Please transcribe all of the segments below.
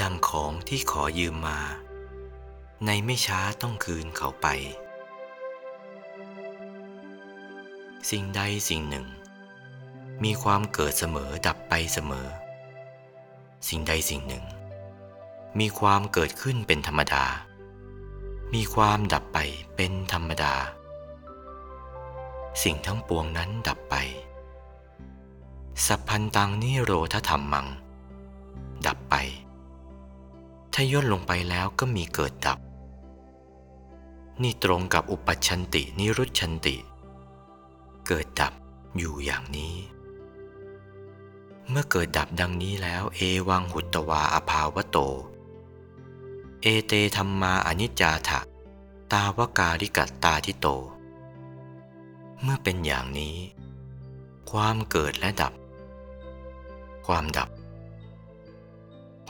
ดังของที่ขอยืมมา ในไม่ช้าต้องคืนเขาไป สิ่งใดสิ่งหนึ่ง มีความเกิดเสมอดับไปเสมอ สิ่งใดสิ่งหนึ่ง มีความเกิดขึ้นเป็นธรรมดา มีความดับไปเป็นธรรมดา สิ่งทั้งปวงนั้นดับไป สัพพันตังนิโรธธัมมัง ดับไป ถ้าย่นลงไปแล้วก็มีเกิดดับ นี่ตรงกับอุปปัชชันตินิรุชฌันติ เกิดดับอยู่อย่างนี้ เมื่อเกิดดับดังนี้แล้ว เอวังหุตวาอภาวโต เอเตธรรมาอนิจจาถะตาวการิกัตตาทิโต เมื่อเป็นอย่างนี้ ความเกิดและดับ ความดับ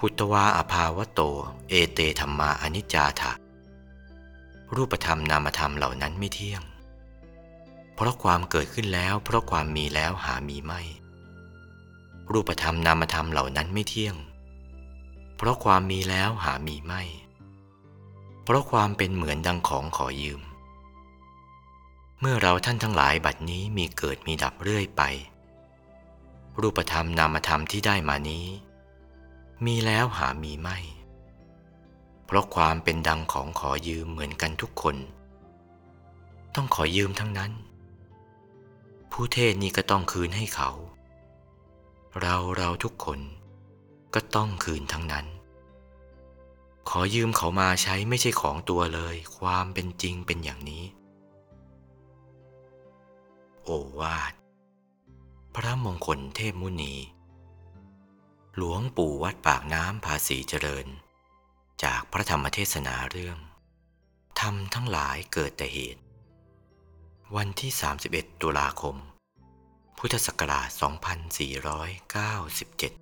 พุตวาอภาวโต เอเตธรรมาอนิจจาถะรูปธรรมนามธรรมเหล่านั้นไม่เที่ยง เพราะความเกิดขึ้นแล้ว เพราะความมีแล้วหามีไม่ รูปธรรมนามธรรมเหล่านั้นไม่เที่ยง เพราะความมีแล้วหามีไม่ เพราะความเป็นเหมือนดังของขอยืม เมื่อเราท่านทั้งหลายบัดนี้มีเกิดมีดับเรื่อยไป รูปธรรมนามธรรมที่ได้มานี้ มีแล้วหามีไม่ เพราะความเป็นดังของขอยืมเหมือนกันทุกคน ต้องขอยืมทั้งนั้น ผู้เทศนี่ก็ต้องคืนให้เขา เราเราทุกคนก็ต้องคืนทั้งนั้น ขอยืมเขามาใช้ไม่ใช่ของตัวเลย ความเป็นจริงเป็นอย่างนี้ โอวาท พระมงคลเทพมุนี หลวงปู่วัดปากน้ำภาษีเจริญ จากพระธรรมเทศนาเรื่องทำทั้งหลายเกิดแต่เหตุ วันที่ 31 ตุลาคม พุทธศักราช 2497